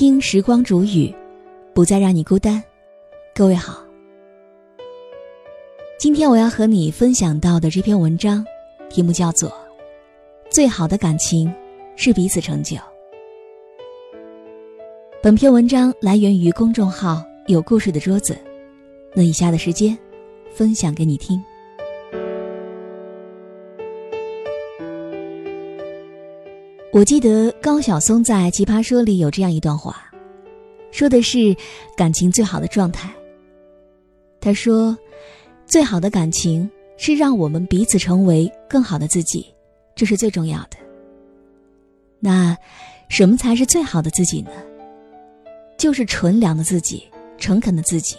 听时光煮雨，不再让你孤单。各位好，今天我要和你分享到的这篇文章，题目叫做《最好的感情是彼此成就》。本篇文章来源于公众号“有故事的桌子”，那以下的时间，分享给你听。我记得高晓松在《奇葩说》里有这样一段话，说的是感情最好的状态。他说：“最好的感情是让我们彼此成为更好的自己，这是最重要的。那什么才是最好的自己呢？就是纯良的自己、诚恳的自己、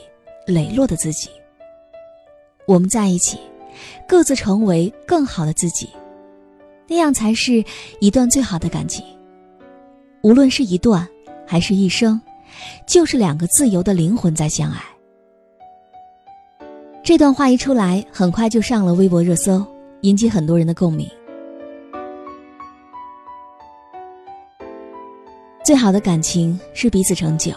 磊落的自己。我们在一起，各自成为更好的自己。”那样才是一段最好的感情。无论是一段，还是一生，就是两个自由的灵魂在相爱。这段话一出来，很快就上了微博热搜，引起很多人的共鸣。最好的感情是彼此成就，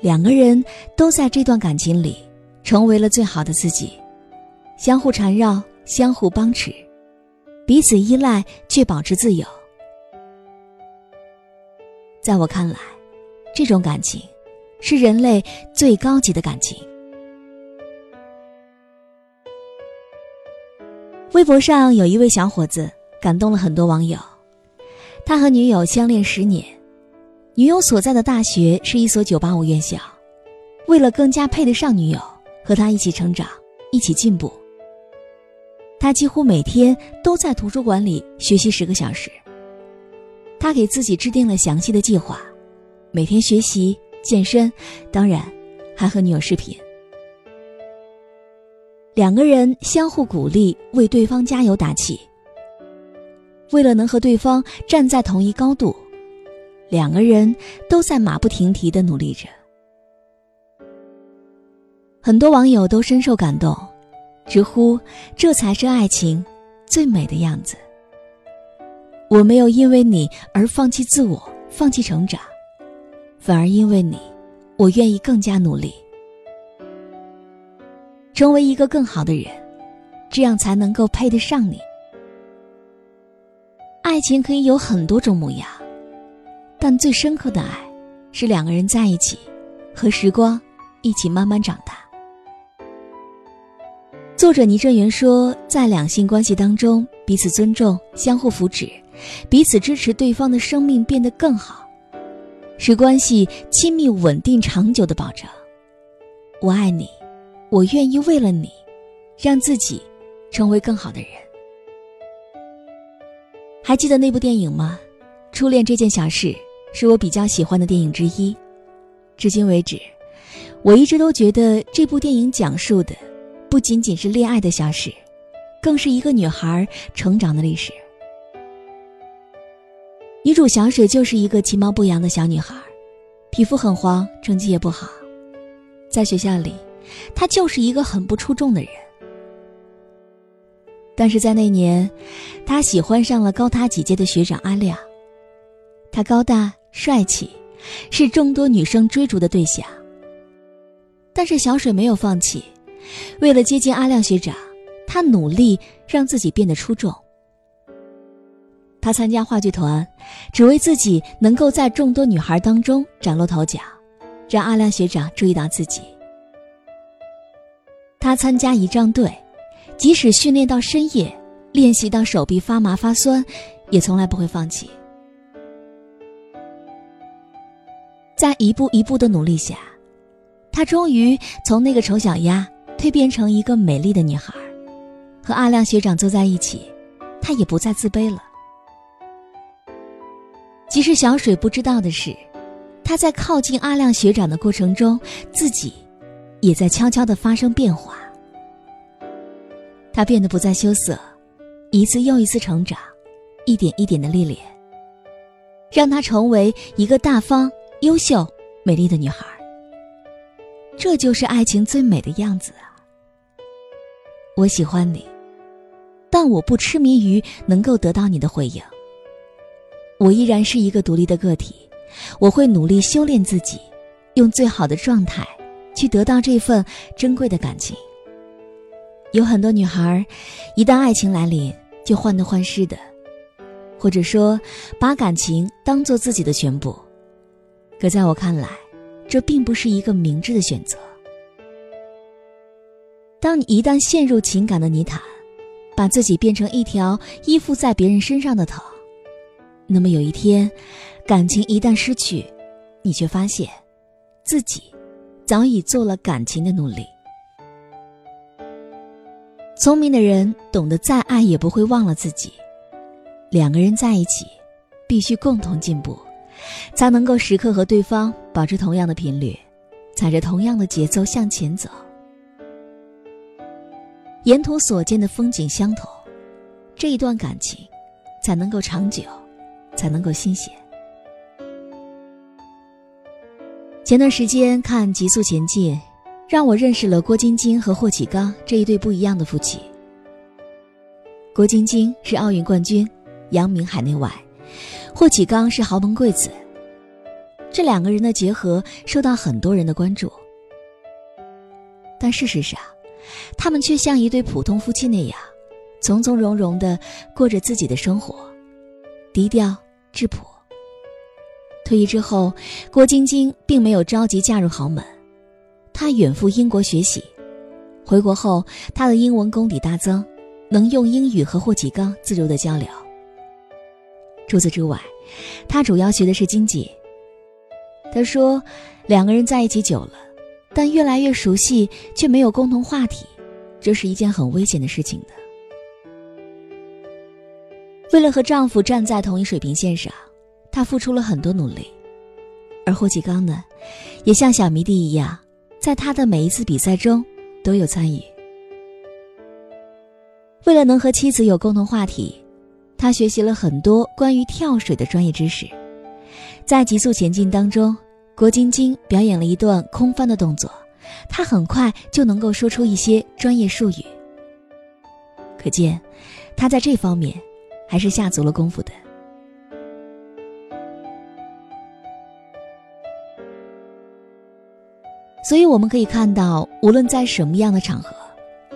两个人都在这段感情里成为了最好的自己，相互缠绕，相互帮持。彼此依赖却保持自由，在我看来，这种感情是人类最高级的感情。微博上有一位小伙子感动了很多网友，他和女友相恋十年，女友所在的大学是一所985院校，为了更加配得上女友，和他一起成长，一起进步。他几乎每天都在图书馆里学习十个小时。他给自己制定了详细的计划，每天学习、健身，当然还和女友视频。两个人相互鼓励，为对方加油打气。为了能和对方站在同一高度，两个人都在马不停蹄的努力着。很多网友都深受感动。直呼，这才是爱情最美的样子。我没有因为你而放弃自我、放弃成长，反而因为你，我愿意更加努力，成为一个更好的人，这样才能够配得上你。爱情可以有很多种模样，但最深刻的爱，是两个人在一起，和时光一起慢慢长大。作者倪正元说，在两性关系当中，彼此尊重、相互扶持，彼此支持对方的生命变得更好，是关系亲密、稳定、长久的保障。我爱你，我愿意为了你，让自己成为更好的人。还记得那部电影吗？《初恋这件小事》是我比较喜欢的电影之一，至今为止，我一直都觉得这部电影讲述的。不仅仅是恋爱的小事，更是一个女孩成长的历史。女主小水就是一个其貌不扬的小女孩，皮肤很黄，成绩也不好，在学校里，她就是一个很不出众的人。但是在那年，她喜欢上了高她几届的学长阿亮，他高大帅气，是众多女生追逐的对象。但是小水没有放弃。为了接近阿亮学长，他努力让自己变得出众。他参加话剧团，只为自己能够在众多女孩当中崭露头角，让阿亮学长注意到自己。他参加仪仗队，即使训练到深夜，练习到手臂发麻发酸，也从来不会放弃。在一步一步的努力下，他终于从那个丑小鸭。蜕变成一个美丽的女孩，和阿亮学长坐在一起，她也不再自卑了。即使小水不知道的是，她在靠近阿亮学长的过程中，自己也在悄悄的发生变化。她变得不再羞涩，一次又一次成长，一点一点的历练，让她成为一个大方、优秀、美丽的女孩。这就是爱情最美的样子！我喜欢你，但我不痴迷于能够得到你的回应。我依然是一个独立的个体，我会努力修炼自己，用最好的状态去得到这份珍贵的感情。有很多女孩，一旦爱情来临，就患得患失的，或者说把感情当做自己的全部。可在我看来，这并不是一个明智的选择。当你一旦陷入情感的泥潭，把自己变成一条依附在别人身上的藤，那么有一天，感情一旦失去，你却发现，自己早已做了感情的奴隶。聪明的人懂得，再爱也不会忘了自己。两个人在一起，必须共同进步，才能够时刻和对方保持同样的频率，踩着同样的节奏向前走。沿途所见的风景相同，这一段感情才能够长久，才能够新鲜。前段时间看《极速前进》，让我认识了郭晶晶和霍启刚这一对不一样的夫妻。郭晶晶是奥运冠军，扬名海内外；霍启刚是豪门贵子。这两个人的结合受到很多人的关注，但事实上。他们却像一对普通夫妻那样，从从容容的过着自己的生活，低调质朴。退役之后，郭晶晶并没有着急嫁入豪门，她远赴英国学习，回国后她的英文功底大增，能用英语和霍启刚自如的交流。除此之外，她主要学的是经济。她说，两个人在一起久了。但越来越熟悉，却没有共同话题，这是一件很危险的事情的。为了和丈夫站在同一水平线上，她付出了很多努力。而霍启刚呢，也像小迷弟一样，在他的每一次比赛中都有参与。为了能和妻子有共同话题，他学习了很多关于跳水的专业知识，在急速前进当中。郭晶晶表演了一段空翻的动作，她很快就能够说出一些专业术语。可见，她在这方面还是下足了功夫的。所以我们可以看到，无论在什么样的场合，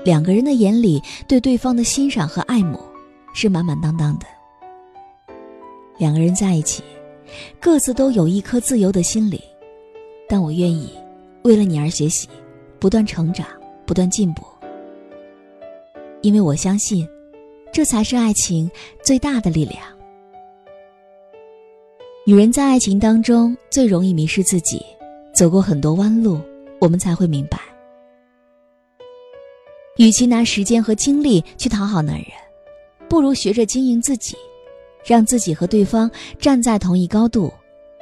两个人的眼里对对方的欣赏和爱慕是满满当当的。两个人在一起，各自都有一颗自由的心灵。但我愿意为了你而学习，不断成长，不断进步。因为我相信，这才是爱情最大的力量。女人在爱情当中最容易迷失自己，走过很多弯路，我们才会明白，与其拿时间和精力去讨好男人，不如学着经营自己，让自己和对方站在同一高度，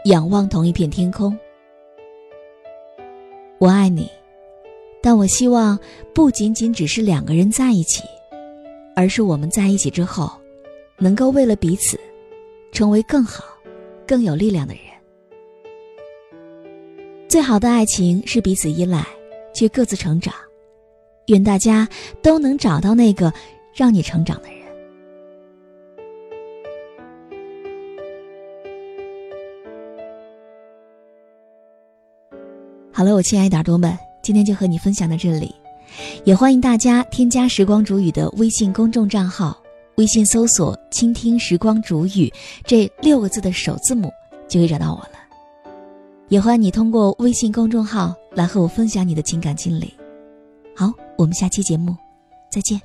仰望同一片天空。我爱你，但我希望不仅仅只是两个人在一起，而是我们在一起之后，能够为了彼此，成为更好、更有力量的人。最好的爱情是彼此依赖，却各自成长。愿大家都能找到那个让你成长的人。好了，我亲爱的耳朵们，今天就和你分享到这里，也欢迎大家添加“时光煮雨”的微信公众账号，微信搜索“倾听时光煮雨”这六个字的首字母，就会找到我了。也欢迎你通过微信公众号来和我分享你的情感经历。好，我们下期节目再见。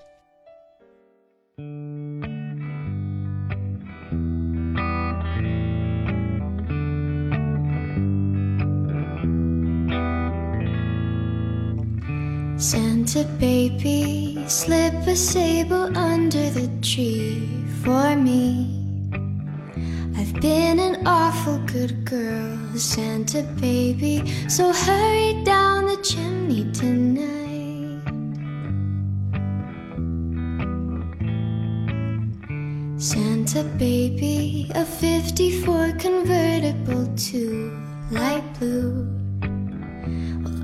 Santa baby, slip a sable under the tree for me. I've been an awful good girl, Santa baby, so hurry down the chimney tonight. Santa baby, a 54 convertible to light blue.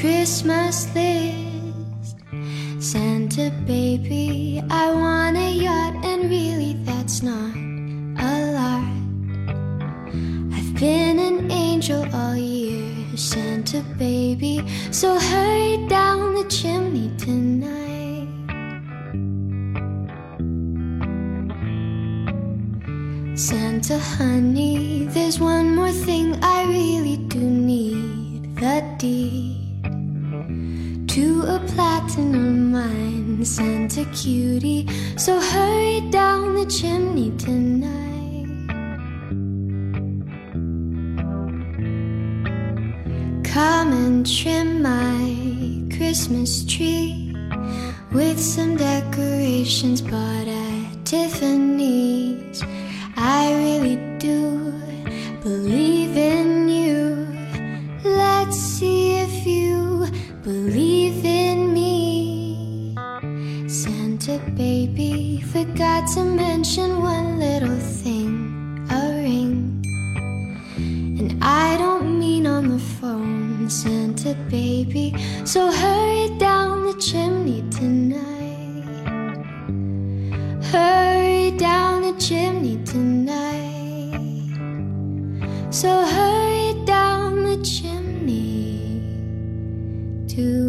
Christmas list. Santa baby, I want a yacht, and really that's not a lot. I've been an angel all year, Santa baby, so hurry down the chimney tonight. Santa honey, there's one more thing I really do need the deed to a platinum mine, Santa cutie. So hurry down the chimney tonight. Come and trim my Christmas tree with some decorations bought at Tiffany's. I really do believe in you. Let's see believe in me. Santa baby forgot to mention one little thing a ring. And I don't mean on the phone, Santa baby. So hurry down the chimney tonight. Hurry down the chimney tonight. So hurry down the chimney to